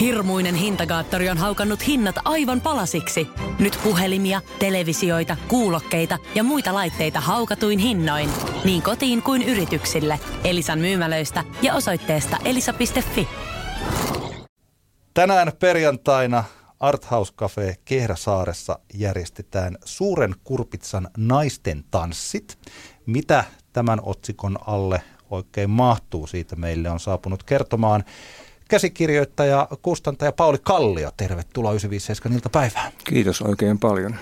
Hirmuinen hintakaattori on haukannut hinnat aivan palasiksi. Nyt puhelimia, televisioita, kuulokkeita ja muita laitteita haukatuin hinnoin. Niin kotiin kuin yrityksille. Elisan myymälöistä ja osoitteesta elisa.fi. Tänään perjantaina Arthouse Cafe Kehräsaaressa järjestetään Suuren Kurpitsan naisten tanssit. Mitä tämän otsikon alle oikein mahtuu, siitä meille on saapunut kertomaan käsikirjoittaja, kustantaja Pauli Kallio. Tervetuloa 957 iltapäivään. Kiitos oikein paljon.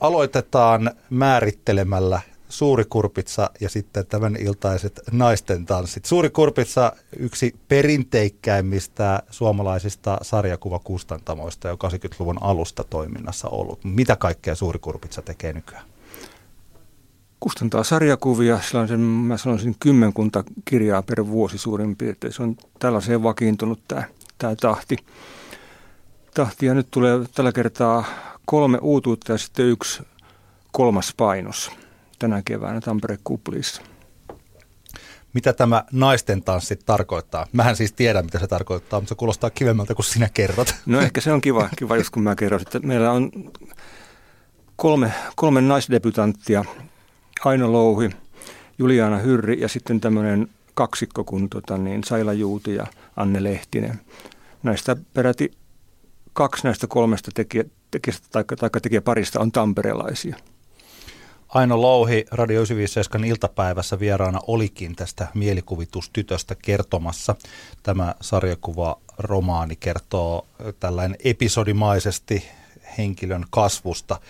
Aloitetaan määrittelemällä Suuri Kurpitsa ja sitten tämän iltaiset naisten tanssit. Suuri Kurpitsa, yksi perinteikkäimmistä suomalaisista sarjakuvakustantamoista, jo 80-luvun alusta toiminnassa ollut. Mitä kaikkea Suuri Kurpitsa tekee nykyään? Kustantaa sarjakuvia, sillä on sen, mä sanoisin, kymmenkunta kirjaa per vuosi suurin piirtein. Se on tällaiseen vakiintunut tämä, tämä tahti. tahti. Ja nyt tulee tällä kertaa kolme uutuutta ja sitten yksi kolmas painos tänä keväänä Tampere Kuplissa. Mitä tämä naisten tanssit tarkoittaa? Mähän siis tiedän, mitä se tarkoittaa, mutta se kuulostaa kivemmältä kuin sinä kerrot. No ehkä se on kiva, kiva jos kun mä kerron. Että meillä on kolme, kolme naisdebutanttia Aino Louhi, Juliana Hyrri ja sitten tämmöinen kaksikko kuin tota, niin Saila Juuti ja Anne Lehtinen. Näistä peräti kaksi näistä kolmesta tekijä, tekijästä tai, tai tekijäparista on tamperelaisia. Aino Louhi Radio 957 iltapäivässä vieraana olikin tästä mielikuvitustytöstä kertomassa. Tämä sarjakuva romaani kertoo tällainen episodimaisesti henkilön kasvusta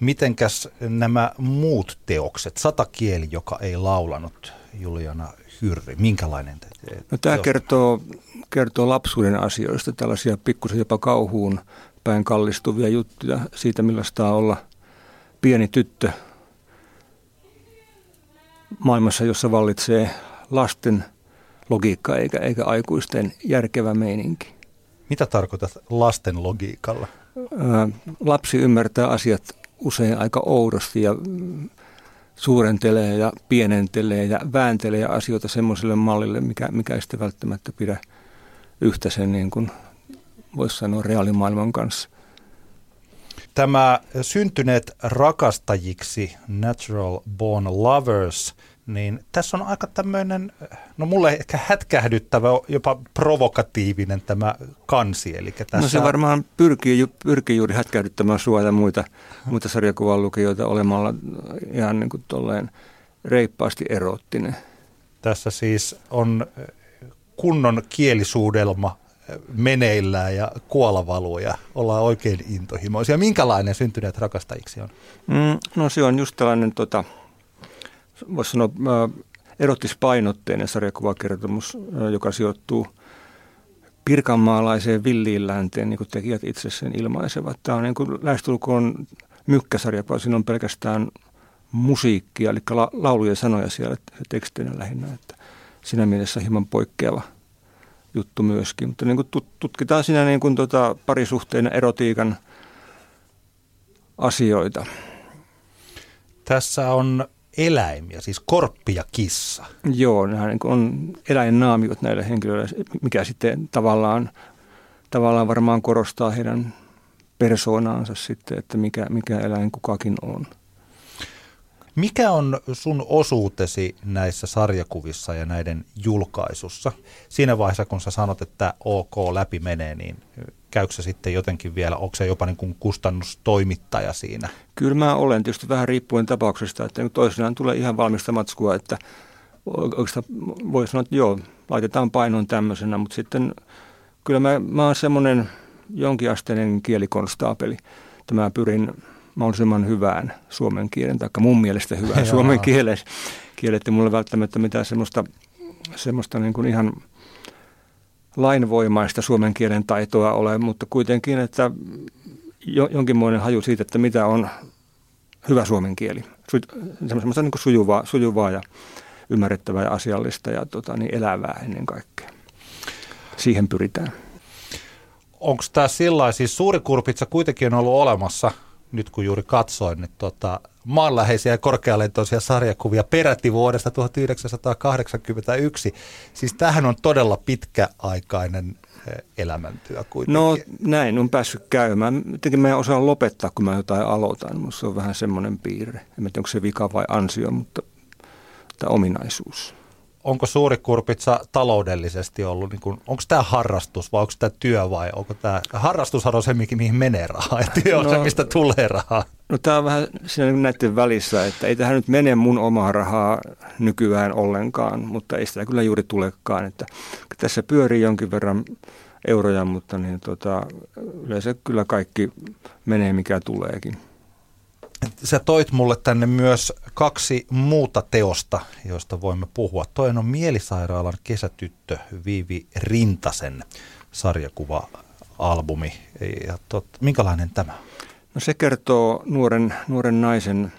Mitenkäs nämä muut teokset, Satakieli, joka ei laulanut, Juliana Hyrri, minkälainen te, no, Tämä kertoo, kertoo lapsuuden asioista, tällaisia pikkusen jopa kauhuun päin kallistuvia juttuja siitä, millaista on olla pieni tyttö maailmassa, jossa vallitsee lasten logiikka eikä, eikä aikuisten järkevä meininki. Mitä tarkoitat lasten logiikalla? Lapsi ymmärtää asiat usein aika oudosti ja suurentelee ja pienentelee ja vääntelee asioita semmoiselle mallille, mikä, mikä ei sitten välttämättä pidä yhtä sen niin kuin voisi sanoa reaalimaailman kanssa. Tämä syntyneet rakastajiksi Natural Born Lovers – niin tässä on aika tämmöinen, no mulle ehkä hätkähdyttävä, jopa provokatiivinen tämä kansi. Eli tässä... No se varmaan pyrkii, pyrkii juuri hätkähdyttämään sua ja muita, muita sarjakuvan lukijoita olemalla ihan niin kuin tolleen reippaasti eroottinen. Tässä siis on kunnon kielisuudelma meneillään ja kuolavaluu ja ollaan oikein intohimoisia. Minkälainen syntyneet rakastajiksi on? Mm, no se on just tällainen tota, voisi sanoa, erottispainotteinen sarjakuvakertomus, joka sijoittuu pirkanmaalaiseen villiin länteen, niin kuin tekijät itse sen ilmaisevat. Tämä on niin kuin lähestulkoon mykkäsarja, vaan siinä on pelkästään musiikkia, eli la- lauluja sanoja siellä teksteinä lähinnä. Että siinä mielessä hieman poikkeava juttu myöskin. Mutta niin kuin tutkitaan siinä niin kuin tota parisuhteen erotiikan asioita. Tässä on eläimiä, siis korppi ja kissa. Joo, nämä niin on eläinnaamiot näille henkilöille, mikä sitten tavallaan, tavallaan varmaan korostaa heidän persoonaansa sitten, että mikä, mikä eläin kukakin on. Mikä on sun osuutesi näissä sarjakuvissa ja näiden julkaisussa? Siinä vaiheessa, kun sä sanot, että OK läpi menee, niin käykö se sitten jotenkin vielä, onko se jopa niin kuin kustannustoimittaja siinä? Kyllä mä olen, tietysti vähän riippuen tapauksesta, että toisinaan tulee ihan valmista matskua, että oikeastaan voi sanoa, että joo, laitetaan painon tämmöisenä, mutta sitten kyllä mä, mä oon semmoinen jonkinasteinen kielikonstaapeli, että mä pyrin mahdollisimman hyvään suomen kielen, tai mun mielestä hyvään suomen kielen. Kielet ei mulle välttämättä mitään semmoista, semmoista niin kuin ihan lainvoimaista suomen kielen taitoa ole, mutta kuitenkin, että jo, jonkinmoinen haju siitä, että mitä on hyvä suomen kieli. Su, semmoista niin kuin sujuvaa, sujuvaa ja ymmärrettävää ja asiallista ja tota, niin elävää ennen kaikkea. Siihen pyritään. Onko tämä sillä siis suuri kurpitsa kuitenkin on ollut olemassa, nyt kun juuri katsoin, niin tota, maanläheisiä ja korkealentoisia sarjakuvia peräti vuodesta 1981. Siis tähän on todella pitkäaikainen elämäntyö kuitenkin. No näin on päässyt käymään. Jotenkin mä en osaa lopettaa, kun mä jotain aloitan. Musta se on vähän semmoinen piirre. En tiedä, onko se vika vai ansio, mutta tämä ominaisuus onko suuri kurpitsa taloudellisesti ollut, niin kuin, onko tämä harrastus vai onko tämä työ vai onko tämä, harrastushan on se, mihin menee rahaa ja työ on no, se, mistä tulee rahaa. No tämä on vähän siinä näiden välissä, että ei tähän nyt mene mun omaa rahaa nykyään ollenkaan, mutta ei sitä kyllä juuri tulekaan, että tässä pyörii jonkin verran euroja, mutta niin tota, yleensä kyllä kaikki menee mikä tuleekin. Sä toit mulle tänne myös kaksi muuta teosta, joista voimme puhua. Toinen on Mielisairaalan kesätyttö Viivi Rintasen sarjakuva-albumi. Ja tot, minkälainen tämä? No se kertoo nuoren, nuoren naisen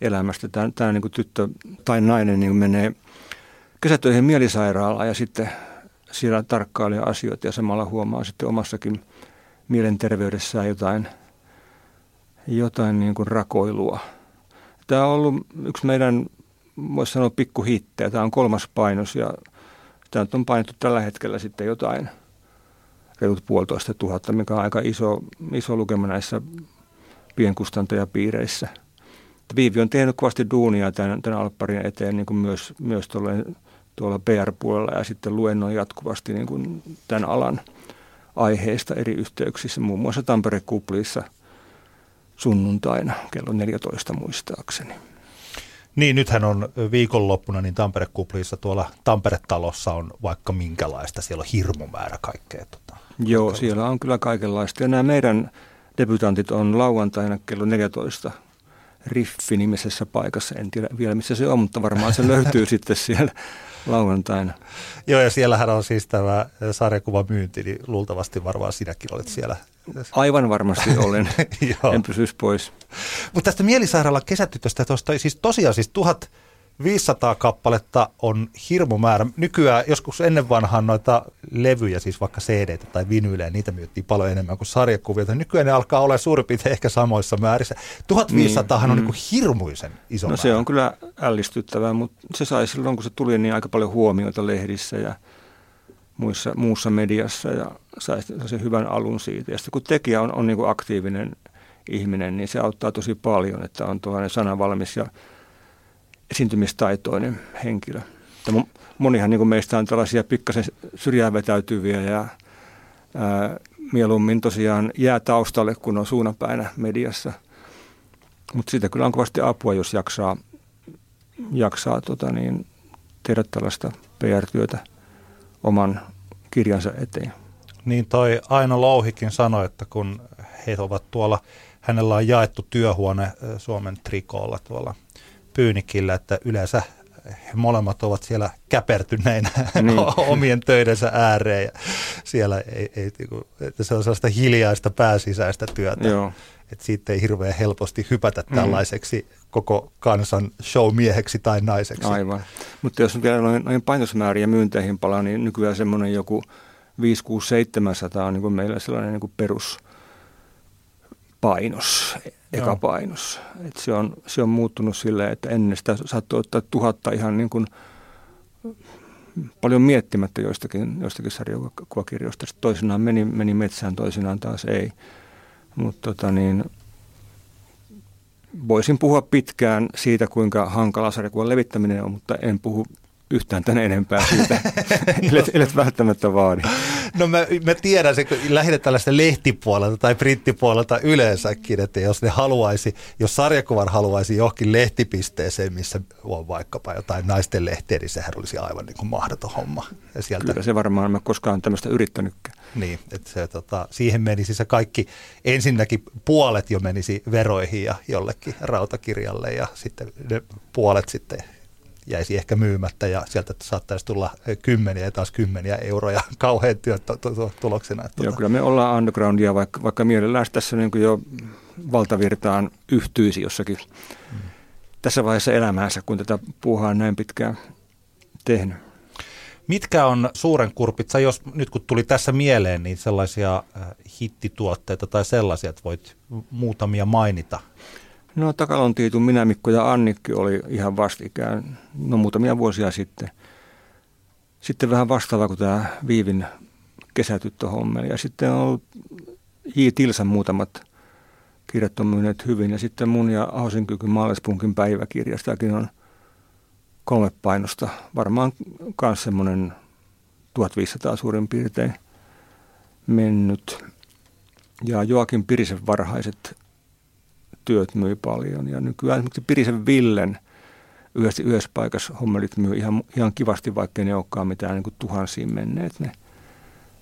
elämästä. Tämä, tämä niin tyttö tai nainen niin menee kesätöihin mielisairaalaan ja sitten siellä tarkkailee asioita ja samalla huomaa sitten omassakin mielenterveydessään jotain – jotain niin kuin rakoilua. Tämä on ollut yksi meidän, voisi sanoa, pikkuhittejä. Tämä on kolmas painos ja tämä on painettu tällä hetkellä sitten jotain reilut puolitoista tuhatta, mikä on aika iso, iso lukema näissä pienkustantajapiireissä. Viivi on tehnyt kovasti duunia tämän, tämän Alpparin eteen niin kuin myös, myös tuolla, tuolla PR-puolella ja sitten luennoi jatkuvasti niin kuin tämän alan aiheista eri yhteyksissä, muun muassa Tampere-kuplissa – sunnuntaina kello 14 muistaakseni. Niin, nythän on viikonloppuna niin Tampere-kupliissa tuolla Tampere-talossa on vaikka minkälaista. Siellä on hirmu määrä kaikkea. Tota, Joo, siellä on kyllä kaikenlaista. Ja nämä meidän debutantit on lauantaina kello 14 Riffi-nimisessä paikassa. En tiedä vielä missä se on, mutta varmaan se löytyy sitten siellä lauantaina. Joo, ja siellähän on siis tämä sarjakuva myynti, niin luultavasti varmaan sinäkin olet siellä. Aivan varmasti olen, en pysyisi pois. Mutta tästä mielisairaala kesätytöstä, tuosta, siis tosiaan siis tuhat 500 kappaletta on hirmu määrä. Nykyään joskus ennen vanhaan noita levyjä, siis vaikka cd tai vinyylejä, niitä myyttiin paljon enemmän kuin sarjakuvia. Nykyään ne alkaa olla suurin piirtein ehkä samoissa määrissä. 1500 niin, on mm. niin kuin hirmuisen iso No määrä. se on kyllä ällistyttävää, mutta se sai silloin, kun se tuli, niin aika paljon huomiota lehdissä ja muissa, muussa mediassa ja sai sen hyvän alun siitä. Ja sitten kun tekijä on, on niin kuin aktiivinen ihminen, niin se auttaa tosi paljon, että on tuollainen sanavalmis ja esiintymistaitoinen henkilö. Että monihan niin kuin meistä on tällaisia pikkasen syrjään vetäytyviä ja ää, mieluummin tosiaan jää taustalle, kun on suunapäinä mediassa. Mutta siitä kyllä on kovasti apua, jos jaksaa, jaksaa tota niin, tehdä tällaista PR-työtä oman kirjansa eteen. Niin toi Aino Louhikin sanoi, että kun he ovat tuolla, hänellä on jaettu työhuone Suomen trikoolla tuolla Pyynikillä, että yleensä he molemmat ovat siellä käpertyneinä niin. omien töidensä ääreen ja siellä ei, ei, niinku, että se on sellaista hiljaista pääsisäistä työtä. Joo. Että siitä ei hirveän helposti hypätä mm. tällaiseksi koko kansan showmieheksi tai naiseksi. Aivan. Mutta jos vielä noin, noin painosmääriä ja myynteihin palaa, niin nykyään semmoinen joku 5, 6, 700 on niin kuin meillä sellainen niin kuin perus painos, eka painos. Et se, on, se on muuttunut silleen, että ennen sitä saattoi ottaa tuhatta ihan niin kuin paljon miettimättä joistakin, joistakin sarjakuvakirjoista. Sitten toisinaan meni, meni metsään, toisinaan taas ei. Mutta tota niin, voisin puhua pitkään siitä, kuinka hankala sarjakuvan levittäminen on, mutta en puhu yhtään tänne enempää siitä, ellet välttämättä vaadi. No mä, mä tiedän se lähinnä tällaista lehtipuolelta tai printtipuolelta yleensäkin, että jos ne haluaisi, jos sarjakuvan haluaisi johonkin lehtipisteeseen, missä on vaikkapa jotain naisten lehtiä, niin sehän olisi aivan niin kuin mahdoton homma. Ja sieltä... Kyllä se varmaan, mä koskaan tämmöistä yrittänytkään. Niin, että se, tota, siihen menisi se kaikki, ensinnäkin puolet jo menisi veroihin ja jollekin rautakirjalle ja sitten ne puolet sitten jäisi ehkä myymättä ja sieltä saattaisi tulla kymmeniä ja taas kymmeniä euroja kauhean työtuloksena. Joo, tuota. kyllä me ollaan undergroundia, vaikka, vaikka mielellään tässä niin jo valtavirtaan yhtyisi jossakin hmm. tässä vaiheessa elämäänsä, kun tätä puuhaa on näin pitkään tehnyt. Mitkä on suuren kurpitsa, jos nyt kun tuli tässä mieleen, niin sellaisia äh, hittituotteita tai sellaisia, että voit muutamia mainita? No Takalon Tiitun Minä, Mikko ja Annikki oli ihan vastikään, no muutamia vuosia sitten. Sitten vähän vastaava kuin tämä Viivin kesätyttöhommeli. Ja sitten on ollut J. Tilsan muutamat kirjat on myyneet hyvin. Ja sitten mun ja Ahosenkykyn maalaispunkin päiväkirja, sitäkin on kolme painosta. Varmaan myös semmoinen 1500 suurin piirtein mennyt. Ja Joakin Pirisen varhaiset työt myi paljon. Ja nykyään esimerkiksi Pirisen Villen yhdessä, yhdessä paikassa hommelit myy ihan, ihan kivasti, vaikka ne olekaan mitään niin kuin tuhansiin menneet ne,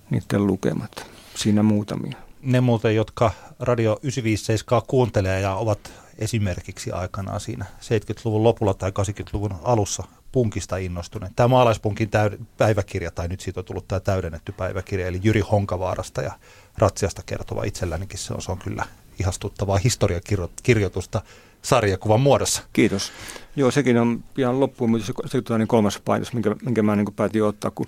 niiden lukemat. Siinä muutamia. Ne muuten, jotka Radio 957 kuuntelee ja ovat esimerkiksi aikanaan siinä 70-luvun lopulla tai 80-luvun alussa punkista innostuneet. Tämä maalaispunkin täyd- päiväkirja, tai nyt siitä on tullut tämä täydennetty päiväkirja, eli Jyri Honkavaarasta ja Ratsiasta kertova itsellänikin se on, se on kyllä ihastuttavaa historiakirjoitusta sarjakuvan muodossa. Kiitos. Joo, sekin on ihan loppuun, mutta se, se on niin kolmas painos, minkä, minkä mä niin päätin ottaa, kun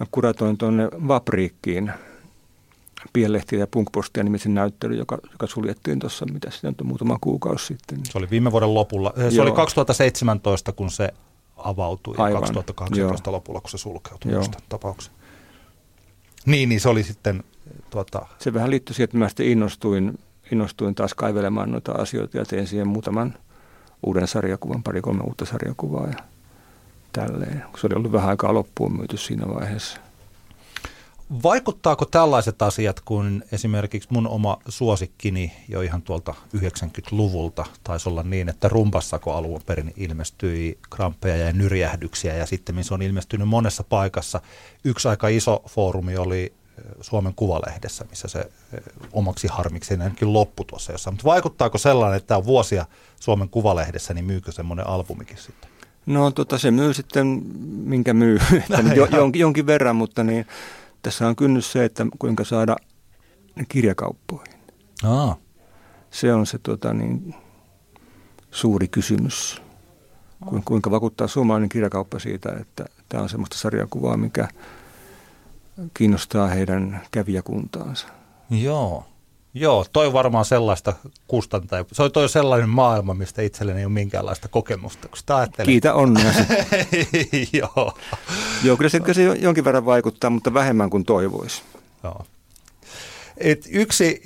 mä kuratoin tuonne Vapriikkiin Pienlehtiä ja Punkpostia nimisen näyttely, joka, joka suljettiin tuossa, mitä se on muutama kuukausi sitten. Se oli viime vuoden lopulla. Se Joo. oli 2017, kun se avautui, Aivan. 2018 Joo. lopulla, kun se sulkeutui Joo. tapauksen. Niin, niin se oli sitten... Tuota... Se vähän liittyi siihen, että mä sitten innostuin, innostuin taas kaivelemaan noita asioita ja tein siihen muutaman uuden sarjakuvan, pari-kolme uutta sarjakuvaa ja tälleen. Se oli ollut vähän aikaa loppuun myyty siinä vaiheessa. Vaikuttaako tällaiset asiat, kun esimerkiksi mun oma suosikkini jo ihan tuolta 90-luvulta taisi olla niin, että rumpassako alun perin ilmestyi kramppeja ja nyrjähdyksiä ja sitten se on ilmestynyt monessa paikassa. Yksi aika iso foorumi oli eh, Suomen Kuvalehdessä, missä se eh, omaksi harmikseen ainakin loppu tuossa jossain. Mutta vaikuttaako sellainen, että on vuosia Suomen Kuvalehdessä, niin myykö semmoinen albumikin sitten? No tota, se myy sitten, minkä myy, jo, jonkin, jonkin verran, mutta niin tässä on kynnys se, että kuinka saada kirjakauppoihin. Aa. Se on se tota, niin, suuri kysymys. Kuinka vakuuttaa suomalainen kirjakauppa siitä, että tämä on semmoista sarjakuvaa, mikä kiinnostaa heidän kävijäkuntaansa. Joo. Joo, toi varmaan sellaista kustantaa. Se on toi sellainen maailma, mistä itselleni ei ole minkäänlaista kokemusta, kun sitä. Kiitä onnea. Joo. Joo, kyllä se, kyllä se jonkin verran vaikuttaa, mutta vähemmän kuin toivoisi. Joo. Et yksi,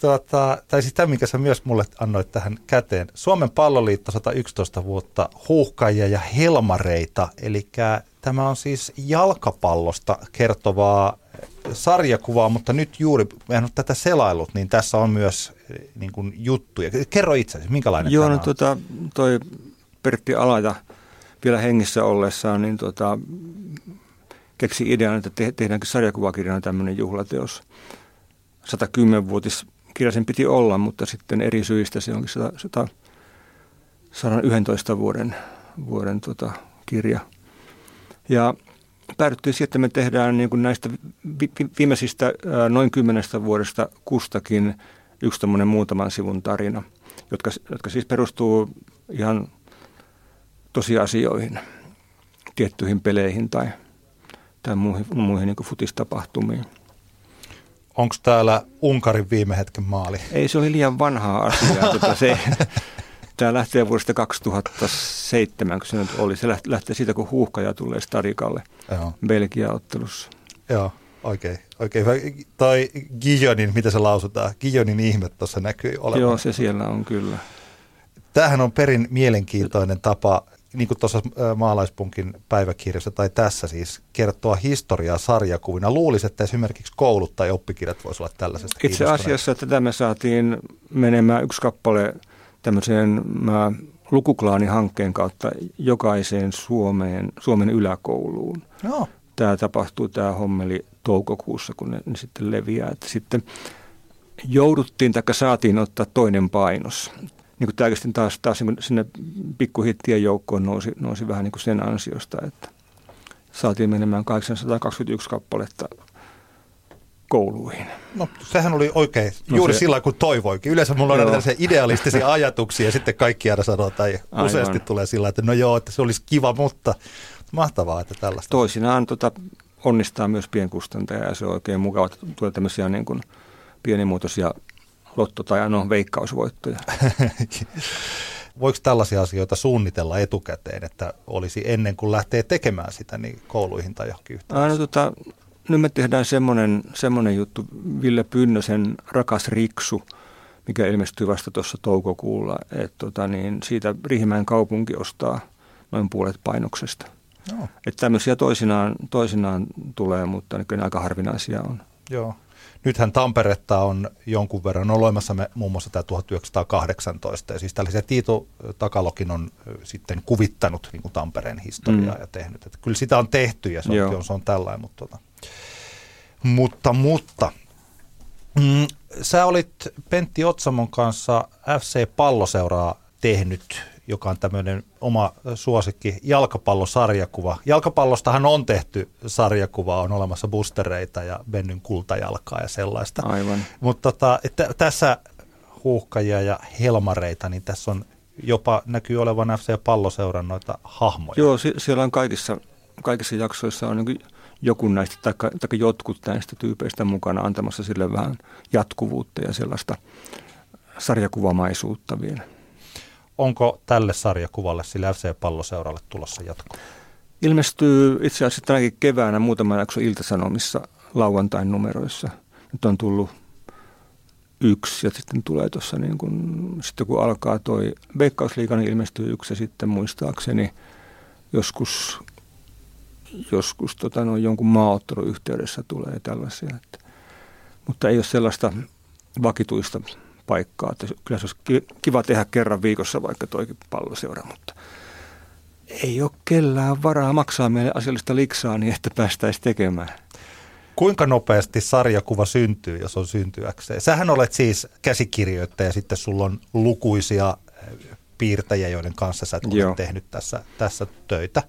tuota, tai siis tämä, minkä sä myös mulle annoit tähän käteen, Suomen palloliitto 111 vuotta huuhkajia ja helmareita, eli tämä on siis jalkapallosta kertovaa sarjakuvaa, mutta nyt juuri, en ole tätä selailut, niin tässä on myös niin kuin juttuja. Kerro itse minkälainen Joo, no, tota, toi Pertti Alaja vielä hengissä ollessaan, niin tota, keksi idean, että te- tehdäänkin sarjakuvakirjana tämmöinen juhlateos. 110-vuotis kirja sen piti olla, mutta sitten eri syistä se onkin 100, 111 vuoden, vuoden tota, kirja. Ja päädyttiin siihen, että me tehdään niin kuin näistä viimeisistä noin kymmenestä vuodesta kustakin yksi tämmöinen muutaman sivun tarina, jotka, jotka siis perustuu ihan tosiasioihin, tiettyihin peleihin tai, tai muihin, muihin niin futistapahtumiin. Onko täällä Unkarin viime hetken maali? Ei, se oli liian vanhaa asiaa. tota, se, tämä lähtee vuodesta 2007, kun se nyt oli. Se lähtee siitä, kun huuhkaja tulee Stadikalle Belgia-ottelussa. Joo, oikein. Oikein. Tai Gijonin, mitä se lausutaan? Gijonin ihme tuossa näkyy olevan. Joo, se siellä on kyllä. Tämähän on perin mielenkiintoinen tapa niin kuin tuossa maalaispunkin päiväkirjassa tai tässä siis, kertoa historiaa sarjakuvina. Luulisi, että esimerkiksi koulut tai oppikirjat voisivat olla tällaisesta Itse asiassa tätä me saatiin menemään yksi kappale tämmöiseen mä, lukuklaani-hankkeen kautta jokaiseen Suomeen, Suomen yläkouluun. Joo. Tämä tapahtuu, tämä hommeli toukokuussa, kun ne, ne sitten leviää. Että sitten jouduttiin tai saatiin ottaa toinen painos niin kuin tämäkin taas, taas niin sinne pikkuhittien joukkoon nousi, nousi vähän niin kuin sen ansiosta, että saatiin menemään 821 kappaletta kouluihin. No sehän oli oikein, no juuri se, sillä kun toivoikin. Yleensä mulla on tällaisia idealistisia ajatuksia ja sitten kaikki aina sanoo, tai Aivan. useasti tulee sillä, että no joo, että se olisi kiva, mutta mahtavaa, että tällaista. Toisinaan tota, onnistaa myös pienkustantaja ja se on oikein mukava, että tulee tämmöisiä niin kuin pienimuotoisia lotto- tai no, veikkausvoittoja. Voiko tällaisia asioita suunnitella etukäteen, että olisi ennen kuin lähtee tekemään sitä niin kouluihin tai johonkin yhteydessä? No, tota, nyt me tehdään semmoinen, semmoinen juttu, Ville Pynnösen Rakas Riksu, mikä ilmestyy vasta tuossa toukokuulla. Että tota, niin siitä Riihimäen kaupunki ostaa noin puolet painoksesta. No. Että tämmöisiä toisinaan, toisinaan tulee, mutta kyllä aika harvinaisia on. Joo. Nythän Tamperetta on jonkun verran olemassa me, muun muassa tämä 1918, ja siis tällaisia Tiito Takalokin on sitten kuvittanut niin kuin Tampereen historiaa mm. ja tehnyt. Että kyllä sitä on tehty ja se on, se on tällainen, mutta, tota. Mutta, mutta mm, sä olit Pentti Otsamon kanssa FC Palloseuraa tehnyt joka on tämmöinen oma suosikki, jalkapallosarjakuva. Jalkapallostahan on tehty sarjakuva, on olemassa boostereita ja Bennyn kultajalkaa ja sellaista. Aivan. Mutta tota, että tässä huuhkajia ja helmareita, niin tässä on jopa näkyy olevan FC Palloseuran noita hahmoja. Joo, siellä on kaikissa, kaikissa jaksoissa on niin joku näistä, tai, tai jotkut näistä tyypeistä mukana antamassa sille vähän jatkuvuutta ja sellaista sarjakuvamaisuutta vielä onko tälle sarjakuvalle, sillä FC-palloseuralle tulossa jatko? Ilmestyy itse asiassa tänäkin keväänä muutama jakso Iltasanomissa lauantain numeroissa. Nyt on tullut yksi ja sitten tulee tuossa niin kun, sitten kun alkaa toi Veikkausliiga, niin ilmestyy yksi ja sitten muistaakseni joskus, joskus tota, no, jonkun maaottelun yhteydessä tulee tällaisia. Että, mutta ei ole sellaista vakituista paikkaa. Että kyllä se olisi kiva tehdä kerran viikossa vaikka toikin palloseura, mutta ei ole kellään varaa maksaa meille asiallista liksaa niin, että päästäisiin tekemään. Kuinka nopeasti sarjakuva syntyy, jos on syntyäkseen? Sähän olet siis käsikirjoittaja, sitten sulla on lukuisia eh, piirtäjiä, joiden kanssa sä olet tehnyt tässä, tässä töitä.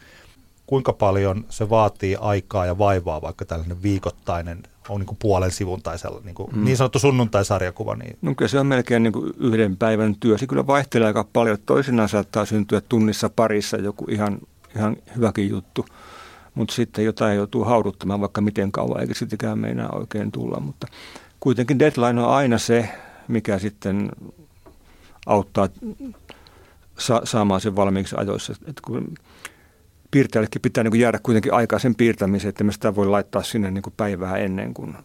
Kuinka paljon se vaatii aikaa ja vaivaa, vaikka tällainen viikoittainen on niin kuin puolen sivun tai sellainen, niin, kuin, mm. niin sanottu sunnuntaisarjakuva. Niin. No kyllä se on melkein niin kuin yhden päivän työ. Se kyllä vaihtelee aika paljon. Toisinaan saattaa syntyä tunnissa parissa joku ihan, ihan hyväkin juttu, mutta sitten jotain joutuu hauduttamaan vaikka miten kauan, eikä sittenkään meinaa oikein tulla. Mutta kuitenkin deadline on aina se, mikä sitten auttaa sa- saamaan sen valmiiksi ajoissa. Et kun piirtäjällekin pitää niin kuin jäädä kuitenkin aikaa sen piirtämiseen, että me sitä voi laittaa sinne niin kuin päivää ennen kuin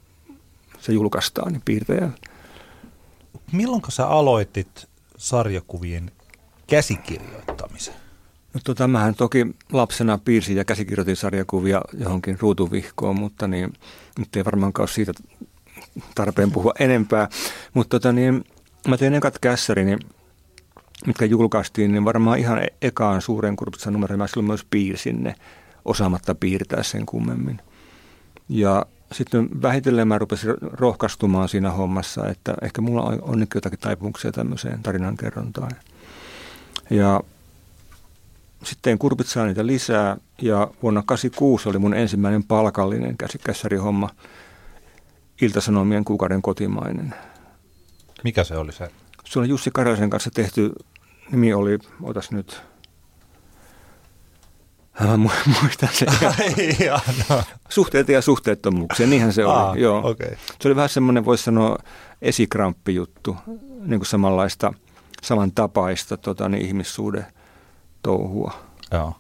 se julkaistaan niin piirtäjälle. Milloin sä aloitit sarjakuvien käsikirjoittamisen? No tota, mähän toki lapsena piirsin ja käsikirjoitin sarjakuvia johonkin ruutuvihkoon, mutta niin, nyt ei varmaankaan ole siitä tarpeen puhua enempää. Mutta tota, niin, mä tein ekat kässäri, niin mitkä julkaistiin, niin varmaan ihan e- ekaan suuren kurpitsan numeron mä silloin myös piirsin ne osaamatta piirtää sen kummemmin. Ja sitten vähitellen mä rupesin rohkaistumaan siinä hommassa, että ehkä mulla on onnekin jotakin taipumuksia tämmöiseen tarinankerrontaan. Ja sitten kurpitsaa niitä lisää ja vuonna 1986 oli mun ensimmäinen palkallinen käsikässärihomma Iltasanomien kuukauden kotimainen. Mikä se oli se? Se oli Jussi Karasen kanssa tehty nimi oli, otas nyt, Mä muistan sen. ja, no. Suhteita ja suhteettomuuksia, niinhän se Aa, oli. Joo. Okay. Se oli vähän semmoinen, voisi sanoa, esikramppi-juttu, niin kuin samanlaista, samantapaista tota, niin ihmissuuden touhua. Joo.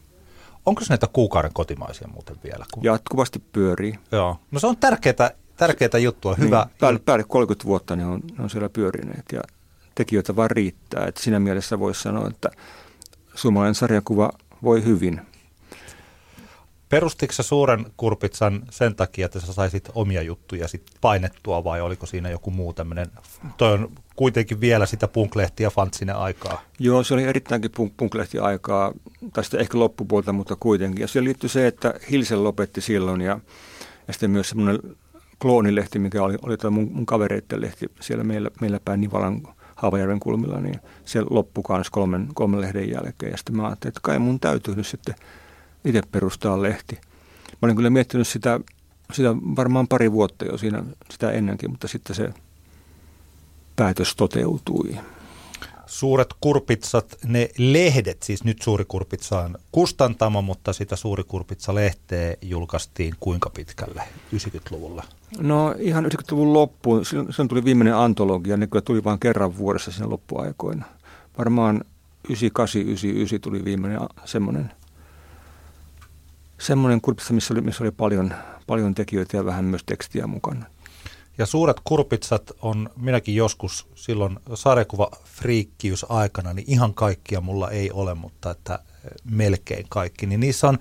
Onko näitä kuukauden kotimaisia muuten vielä? Kun... Jatkuvasti pyörii. Joo. No se on tärkeää, tärkeää juttua. Hyvä. Niin, päälle, päälle 30 vuotta ne on, ne on siellä pyörineet ja tekijöitä vaan riittää. Että siinä mielessä voisi sanoa, että suomalainen sarjakuva voi hyvin. Perustiko sä suuren kurpitsan sen takia, että sä saisit omia juttuja sit painettua vai oliko siinä joku muu tämmöinen, toi on kuitenkin vielä sitä punklehtiä fantsinen aikaa. Joo, se oli erittäinkin punk- punklehti aikaa, tai sitten ehkä loppupuolta, mutta kuitenkin. Ja siihen liittyy se, että Hilsen lopetti silloin ja, ja sitten myös semmoinen kloonilehti, mikä oli, oli mun, mun kavereiden lehti siellä meillä, meillä päin Nivalan Haavajärven kulmilla, niin se loppui myös kolmen, kolmen lehden jälkeen. Ja sitten mä ajattelin, että kai mun täytyy nyt sitten itse perustaa lehti. Mä olin kyllä miettinyt sitä, sitä varmaan pari vuotta jo siinä sitä ennenkin, mutta sitten se päätös toteutui suuret kurpitsat, ne lehdet, siis nyt Suuri Kurpitsa on kustantama, mutta sitä Suuri Kurpitsa-lehteä julkaistiin kuinka pitkälle 90-luvulla? No ihan 90-luvun loppuun. Silloin tuli viimeinen antologia, ne kyllä tuli vain kerran vuodessa siinä loppuaikoina. Varmaan 98-99 tuli viimeinen semmoinen, semmoinen kurpitsa, missä oli, missä oli paljon, paljon tekijöitä ja vähän myös tekstiä mukana. Ja suuret kurpitsat on, minäkin joskus silloin sarjakuva friikkiys aikana, niin ihan kaikkia mulla ei ole, mutta että melkein kaikki. Niin niissä on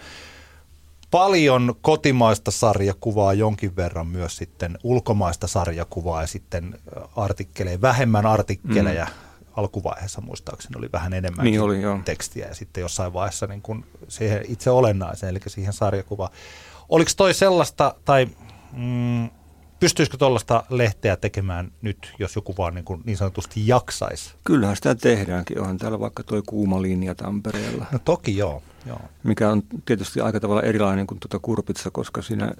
paljon kotimaista sarjakuvaa, jonkin verran myös sitten ulkomaista sarjakuvaa ja sitten artikkeleja, vähemmän artikkeleja. Mm. Alkuvaiheessa muistaakseni oli vähän enemmän niin oli, joo. tekstiä ja sitten jossain vaiheessa niin kun siihen itse olennaiseen, eli siihen sarjakuvaan. Oliko toi sellaista, tai mm, Pystyisikö tuollaista lehteä tekemään nyt, jos joku vaan niin, kuin niin sanotusti jaksaisi? Kyllähän sitä tehdäänkin. Onhan täällä vaikka tuo kuuma linja Tampereella. No toki joo. Joo. Mikä on tietysti aika tavalla erilainen kuin tuota Kurpitsa, koska siinä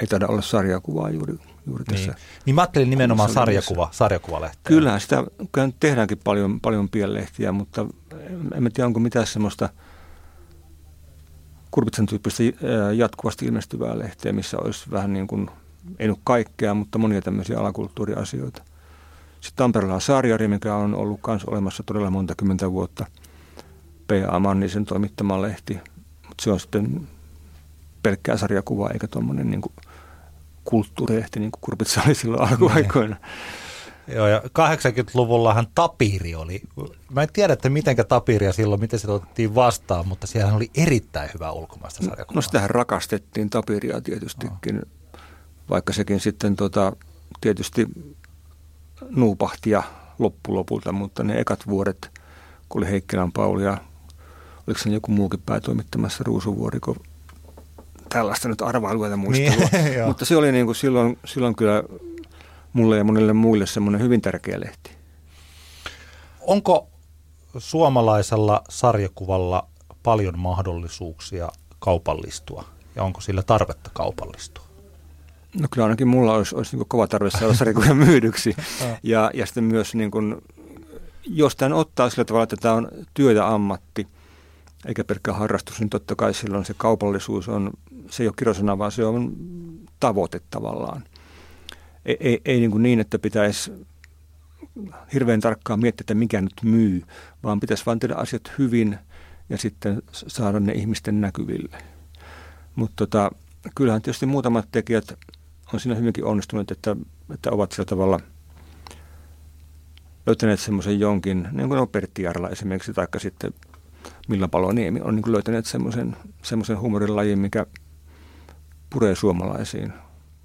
ei taida olla sarjakuvaa juuri, juuri tässä. Niin. niin mä ajattelin nimenomaan sarjakuva, sarjakuvalehteä. Kyllähän sitä kyllä tehdäänkin paljon, paljon pienlehtiä, mutta en tiedä onko mitään semmoista Kurpitsan tyyppistä jatkuvasti ilmestyvää lehteä, missä olisi vähän niin kuin – ei nyt kaikkea, mutta monia tämmöisiä alakulttuuriasioita. Sitten Tampereella on Saariari, mikä on ollut myös olemassa todella monta kymmentä vuotta. P.A. Mannisen toimittama lehti, mutta se on sitten pelkkää sarjakuvaa eikä tuommoinen niin kulttuurilehti, niin kuin Kurpitsa oli silloin alkuaikoina. Joo, ja 80-luvullahan Tapiri oli, mä en tiedä, että miten Tapiria silloin, miten se otettiin vastaan, mutta siellä oli erittäin hyvä ulkomaista sarjakuvaa. No sitähän rakastettiin Tapiria tietystikin. Oh vaikka sekin sitten tota, tietysti nuupahtia loppulopulta, mutta ne ekat vuodet, kun oli Heikkilän Pauli ja oliko se joku muukin päätoimittamassa Ruusuvuori, kun tällaista nyt arvailuja muistelua. Niin, mutta se oli niin kuin silloin, silloin kyllä mulle ja monille muille semmoinen hyvin tärkeä lehti. Onko suomalaisella sarjakuvalla paljon mahdollisuuksia kaupallistua ja onko sillä tarvetta kaupallistua? No kyllä ainakin mulla olisi, olisi niin kova tarve saada sarjakuja myydyksi. ja, ja sitten myös, niin kuin, jos tämän ottaa sillä tavalla, että tämä on työ ja ammatti, eikä pelkkä harrastus, niin totta kai silloin se kaupallisuus on, se ei ole kirosana, vaan se on tavoite tavallaan. Ei, ei, ei niin, kuin niin, että pitäisi hirveän tarkkaan miettiä, että mikä nyt myy, vaan pitäisi vain tehdä asiat hyvin ja sitten saada ne ihmisten näkyville. Mutta tota, kyllähän tietysti muutamat tekijät on siinä hyvinkin onnistunut, että, että ovat sillä tavalla löytäneet semmoisen jonkin, niin kuin on Pertti Jarla esimerkiksi, tai sitten Milla Paloniemi on niin löytäneet semmoisen, semmoisen huumorilajin, mikä puree suomalaisiin.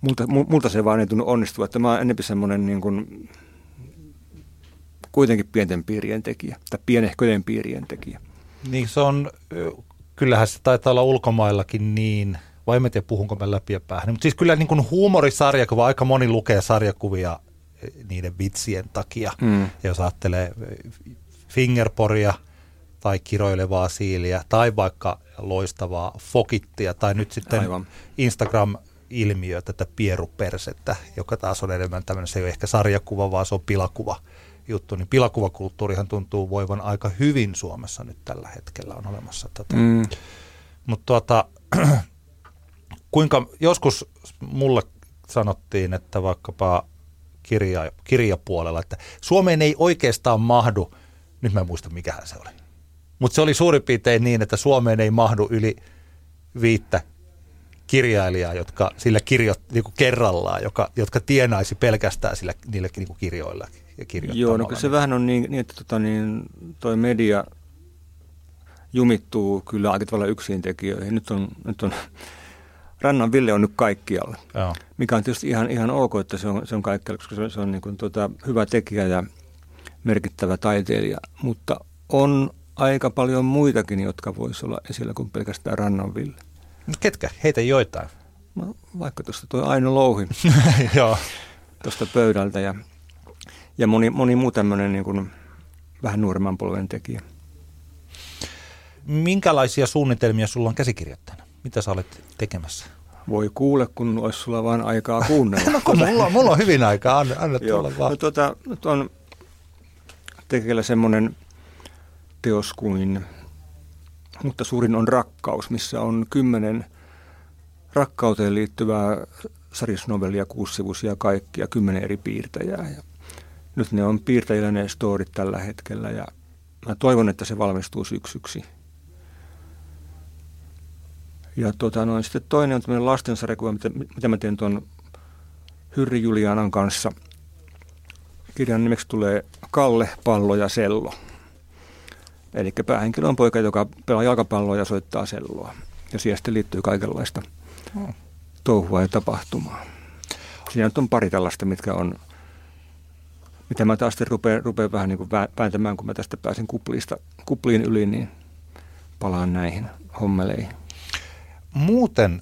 Multa, multa se vaan ei tunnu onnistua, että mä oon enemmän semmoinen niin kuin, kuitenkin pienten piirien tekijä, tai pienehköjen piirien tekijä. Niin se on, kyllähän se taitaa olla ulkomaillakin niin, vai en tiedä puhunko mä läpi ja päähän. Mutta siis kyllä niin kuin huumorisarjakuva, aika moni lukee sarjakuvia niiden vitsien takia. Mm. Jos ajattelee fingerporia tai kiroilevaa siiliä tai vaikka loistavaa fokittia tai nyt sitten Aivan. Instagram-ilmiö, tätä pierupersettä, joka taas on enemmän tämmöinen, se ei ole ehkä sarjakuva, vaan se on pilakuva juttu, niin pilakuvakulttuurihan tuntuu voivan aika hyvin Suomessa nyt tällä hetkellä on olemassa tätä. Mm. Mutta tuota, kuinka joskus mulle sanottiin, että vaikkapa kirja, kirjapuolella, että Suomeen ei oikeastaan mahdu, nyt mä en muista mikähän se oli, mutta se oli suurin piirtein niin, että Suomeen ei mahdu yli viittä kirjailijaa, jotka sillä kirjo, niin kuin kerrallaan, joka, jotka tienaisi pelkästään sillä, niillä niin kuin kirjoilla ja Joo, no se vähän on niin, niin että tota, niin, toi media jumittuu kyllä aika tavalla yksin tekijöihin. Nyt on, nyt on Rannan Ville on nyt kaikkialla, Joo. mikä on tietysti ihan, ihan ok, että se on, se on kaikkialla, koska se on, se on niin kuin tuota, hyvä tekijä ja merkittävä taiteilija, mutta on aika paljon muitakin, jotka voisi olla esillä kuin pelkästään Rannan Ville. No ketkä? Heitä joitain. No, vaikka tuosta tuo Aino Louhi Joo. tuosta pöydältä ja, ja moni, moni muu tämmöinen niin kuin vähän nuoremman polven tekijä. Minkälaisia suunnitelmia sulla on käsikirjoittajana? Mitä sä olet tekemässä? Voi kuule, kun olisi sulla vain aikaa kuunnella. no, kun mulla, mulla on hyvin aikaa, anna, anna tulla vaan. No, tuota, nyt on tekeillä semmoinen teos kuin, mutta suurin on rakkaus, missä on kymmenen rakkauteen liittyvää sarisnovellia, kuusivuisia kaikkia, kymmenen eri piirtäjää. Ja nyt ne on piirtäjillä ne storit tällä hetkellä ja mä toivon, että se valmistuu syksyksi. Ja tota, noin, sitten toinen on tämmöinen lastensarjakuva, mitä, mitä mä teen tuon Hyrri Julianan kanssa. Kirjan nimeksi tulee Kalle, Pallo ja Sello. Eli päähenkilö on poika, joka pelaa jalkapalloa ja soittaa selloa. Ja siihen sitten liittyy kaikenlaista hmm. touhua ja tapahtumaa. Siinä on pari tällaista, mitkä on, mitä mä taas rupean, rupean vähän niin kuin vääntämään, kun mä tästä pääsen kupliista, kupliin yli, niin palaan näihin hommeleihin. Muuten,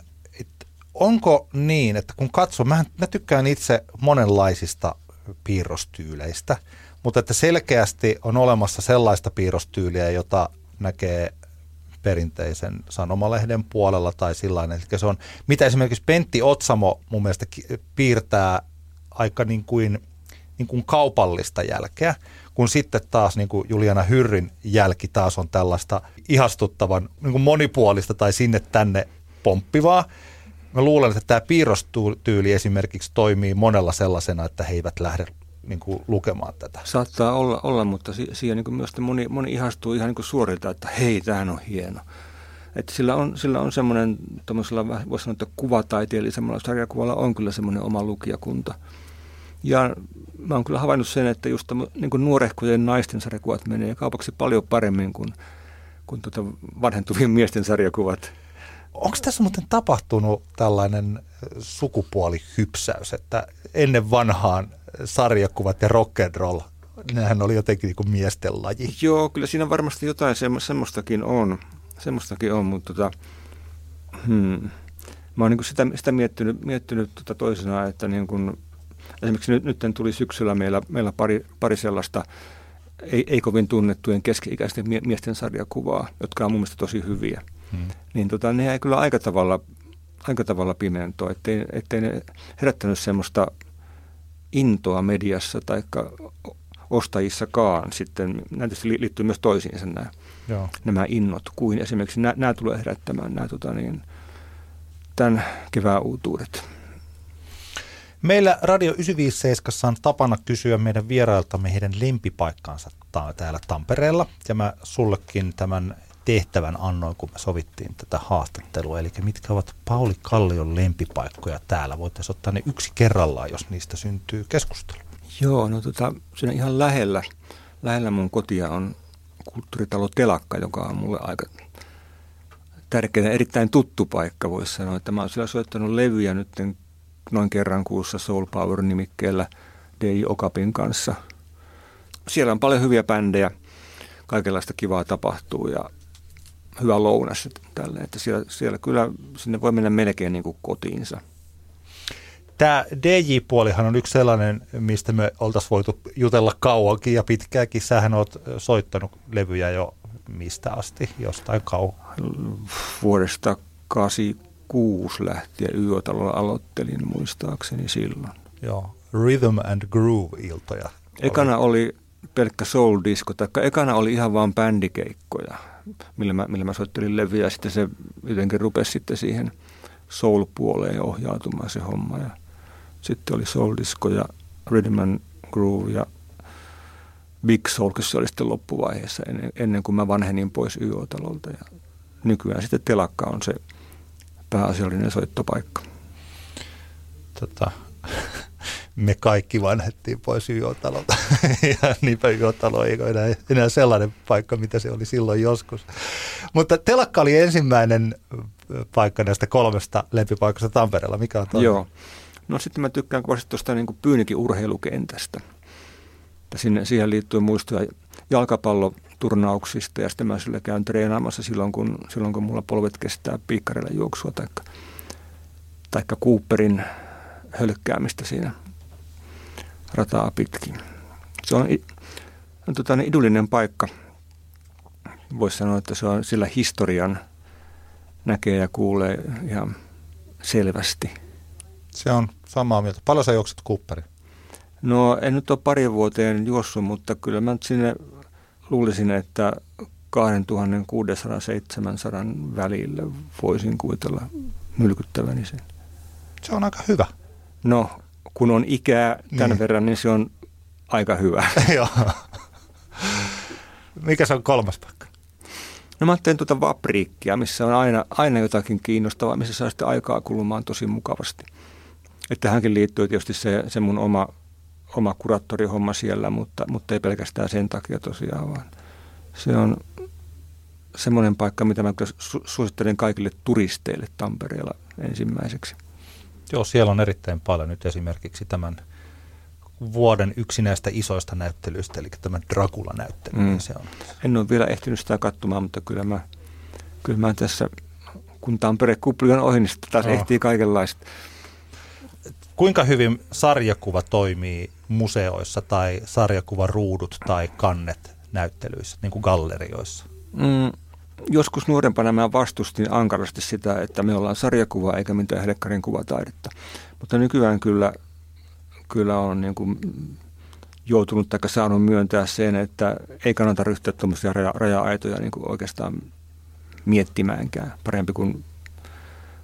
onko niin, että kun katsoo, mä, mä tykkään itse monenlaisista piirrostyyleistä, mutta että selkeästi on olemassa sellaista piirrostyyliä, jota näkee perinteisen sanomalehden puolella tai sillainen. Eli se on, mitä esimerkiksi Pentti Otsamo mun mielestä piirtää aika niin kuin, niin kuin kaupallista jälkeä, kun sitten taas niin kuin Juliana Hyrrin jälki taas on tällaista ihastuttavan niin kuin monipuolista tai sinne tänne pomppivaa. Mä luulen, että tämä piirrostyyli esimerkiksi toimii monella sellaisena, että he eivät lähde niin kuin lukemaan tätä. Saattaa olla, olla mutta si- siihen niin myös moni, moni ihastuu ihan niin kuin suorilta, että hei, tämähän on hieno. Että sillä on, sillä on semmoinen, voisi sanoa, että kuvataiteellisemmalla sarjakuvalla on kyllä semmoinen oma lukijakunta. Ja mä oon kyllä havainnut sen, että just niin kuin nuorehkojen naisten sarjakuvat menee kaupaksi paljon paremmin kuin, kuin tuota vanhentuvien miesten sarjakuvat. Onko tässä muuten tapahtunut tällainen sukupuolihypsäys, että ennen vanhaan sarjakuvat ja rock and roll, nehän oli jotenkin niin kuin miesten laji. Joo, kyllä siinä varmasti jotain semmoistakin on, semmoistakin on mutta tota, hmm. mä oon niin kuin sitä, sitä miettinyt, miettinyt tota toisena, että niin kuin, esimerkiksi nyt, nyt tuli syksyllä meillä, meillä pari, pari sellaista ei, ei kovin tunnettujen keski-ikäisten miesten sarjakuvaa, jotka on mun mielestä tosi hyviä. Hmm. Niin tota, ne ei kyllä aika tavalla, aika tavalla pimentoa, ettei, ettei ne herättänyt semmoista intoa mediassa tai ostajissakaan sitten, näitä liittyy myös toisiinsa nämä, Joo. nämä innot, kuin esimerkiksi nämä, nämä tulee herättämään nämä tota niin, tämän kevään uutuudet. Meillä Radio 957 on tapana kysyä meidän vierailtamme heidän lempipaikkaansa täällä Tampereella. Ja mä sullekin tämän tehtävän annoin, kun me sovittiin tätä haastattelua. Eli mitkä ovat Pauli Kallion lempipaikkoja täällä? Voitaisiin ottaa ne yksi kerrallaan, jos niistä syntyy keskustelu. Joo, no tota, siinä ihan lähellä, lähellä mun kotia on kulttuuritalo Telakka, joka on mulle aika tärkeä erittäin tuttu paikka, voisi sanoa. Että mä oon siellä soittanut levyjä nyt noin kerran kuussa Soul Power-nimikkeellä DJ Okapin kanssa. Siellä on paljon hyviä bändejä, kaikenlaista kivaa tapahtuu ja hyvä lounas tälle, että siellä, siellä kyllä sinne voi mennä melkein niin kuin kotiinsa. Tämä DJ-puolihan on yksi sellainen, mistä me oltaisiin voitu jutella kauankin ja pitkääkin. Sähän oot soittanut levyjä jo mistä asti, jostain kauan? Vuodesta 86 lähtien Yötalolla aloittelin muistaakseni silloin. Joo, Rhythm and Groove-iltoja. Ekana oli pelkkä soul disco, tai ekana oli ihan vaan bändikeikkoja millä mä, millä mä soittelin levyjä ja sitten se jotenkin rupesi sitten siihen soul-puoleen ohjautumaan se homma. Ja sitten oli soul disco ja rhythm and groove ja Big Soul, kun se oli sitten loppuvaiheessa ennen, ennen kuin mä vanhenin pois YO-talolta. Ja nykyään sitten telakka on se pääasiallinen soittopaikka. Tota, me kaikki vanhettiin pois YO-talolta. ja niinpä YO-talo ei ole enää, enää sellainen paikka, mitä se oli silloin joskus. Mutta telakka oli ensimmäinen paikka näistä kolmesta lempipaikasta Tampereella. Mikä on toinen? Joo. No sitten mä tykkään kovasti tuosta niin Pyynikin urheilukentästä. Sinne, siihen liittyy muistoja jalkapalloturnauksista ja sitten mä sillä käyn treenaamassa silloin, kun, silloin, kun mulla polvet kestää piikkarilla juoksua tai taikka Cooperin hölkkäämistä siinä rataa pitkin. Se on, on tota, niin idullinen paikka. Voisi sanoa, että se on sillä historian näkee ja kuulee ihan selvästi. Se on samaa mieltä. Paljon sä juokset Cooperi? No en nyt ole pari vuoteen juossut, mutta kyllä mä sinne luulisin, että 2600-700 välillä voisin kuvitella nylkyttäväni sen. Se on aika hyvä. No kun on ikää tämän niin. verran, niin se on aika hyvä. Joo. Mikä se on kolmas paikka? No mä ajattelin tuota vapriikkia, missä on aina, aina jotakin kiinnostavaa, missä saa sitten aikaa kulumaan tosi mukavasti. Että tähänkin liittyy tietysti se, se mun oma, oma kuraattorihomma siellä, mutta, mutta ei pelkästään sen takia tosiaan, vaan se on semmoinen paikka, mitä mä su- suosittelen kaikille turisteille Tampereella ensimmäiseksi. Joo, siellä on erittäin paljon nyt esimerkiksi tämän vuoden yksi näistä isoista näyttelyistä, eli tämä Dracula-näyttely. Mm. Se on. En ole vielä ehtinyt sitä katsomaan, mutta kyllä mä, kyllä mä tässä, kun Tampere kupli on ohi, niin taas no. ehtii kaikenlaista. Kuinka hyvin sarjakuva toimii museoissa tai sarjakuvaruudut tai kannet näyttelyissä, niin kuin gallerioissa? Mm, joskus nuorempana mä vastustin ankarasti sitä, että me ollaan sarjakuva eikä mitään helekkarin kuvataidetta. Mutta nykyään kyllä, kyllä on niin kuin joutunut tai saanut myöntää sen, että ei kannata ryhtyä tuommoisia raja, raja-aitoja niin kuin oikeastaan miettimäänkään. Parempi kuin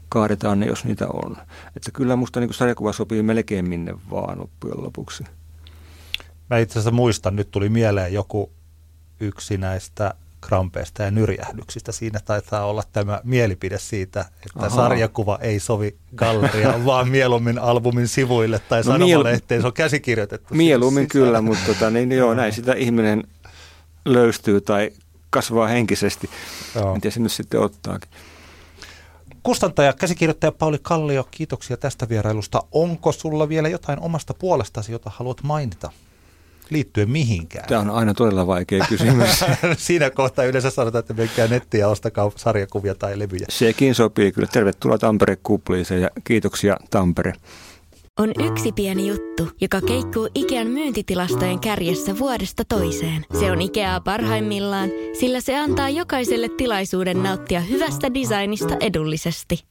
kaadetaan ne, jos niitä on. Että kyllä musta niin kuin sarjakuva sopii melkein minne vaan loppujen lopuksi. Mä itse asiassa muistan, nyt tuli mieleen joku yksi näistä krampeista ja nyrjähdyksistä. Siinä taitaa olla tämä mielipide siitä, että Aha. sarjakuva ei sovi galleriaan, vaan mieluummin albumin sivuille tai no, sanomalehteen. Se on käsikirjoitettu. Mieluummin kyllä, mutta tota, niin, joo, näin sitä ihminen löystyy tai kasvaa henkisesti. Joo. Miten se nyt sitten ottaakin. Kustantaja, käsikirjoittaja Pauli Kallio, kiitoksia tästä vierailusta. Onko sulla vielä jotain omasta puolestasi, jota haluat mainita? Liittyen mihinkään? Tämä on aina todella vaikea kysymys. Siinä kohtaa yleensä sanotaan, että menkää nettiä ja ostakaa sarjakuvia tai levyjä. Sekin sopii kyllä. Tervetuloa Tampere Kupliiseen ja kiitoksia Tampere. On yksi pieni juttu, joka keikkuu Ikean myyntitilastojen kärjessä vuodesta toiseen. Se on Ikeaa parhaimmillaan, sillä se antaa jokaiselle tilaisuuden nauttia hyvästä designista edullisesti.